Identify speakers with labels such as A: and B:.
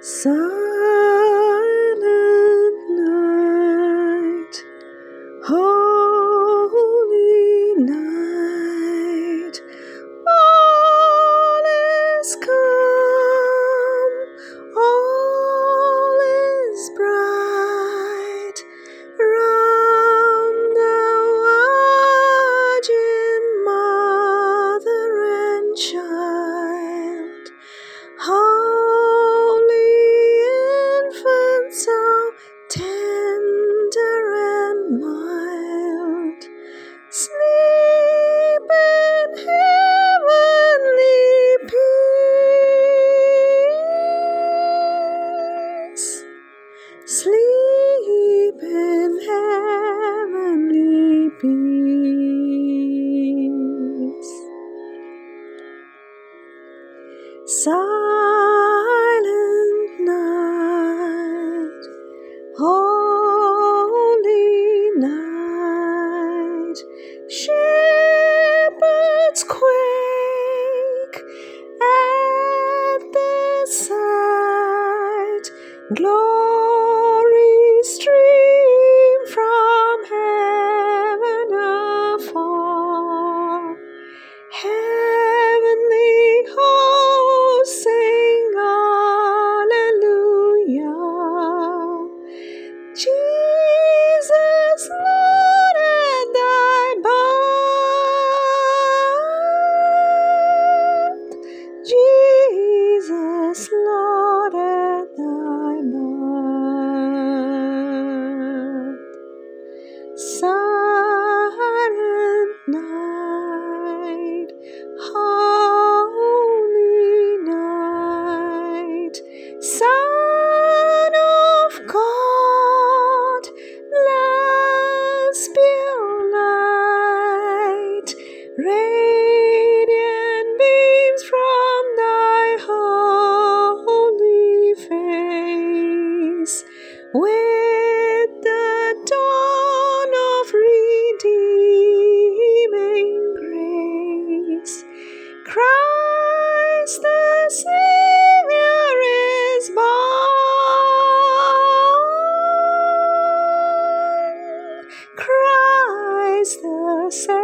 A: So silent night, holy night, shepherds quake at the sight. Glory radiant beams from thy holy face. With the dawn of redeeming grace, Christ the Savior is born. Christ the Savior.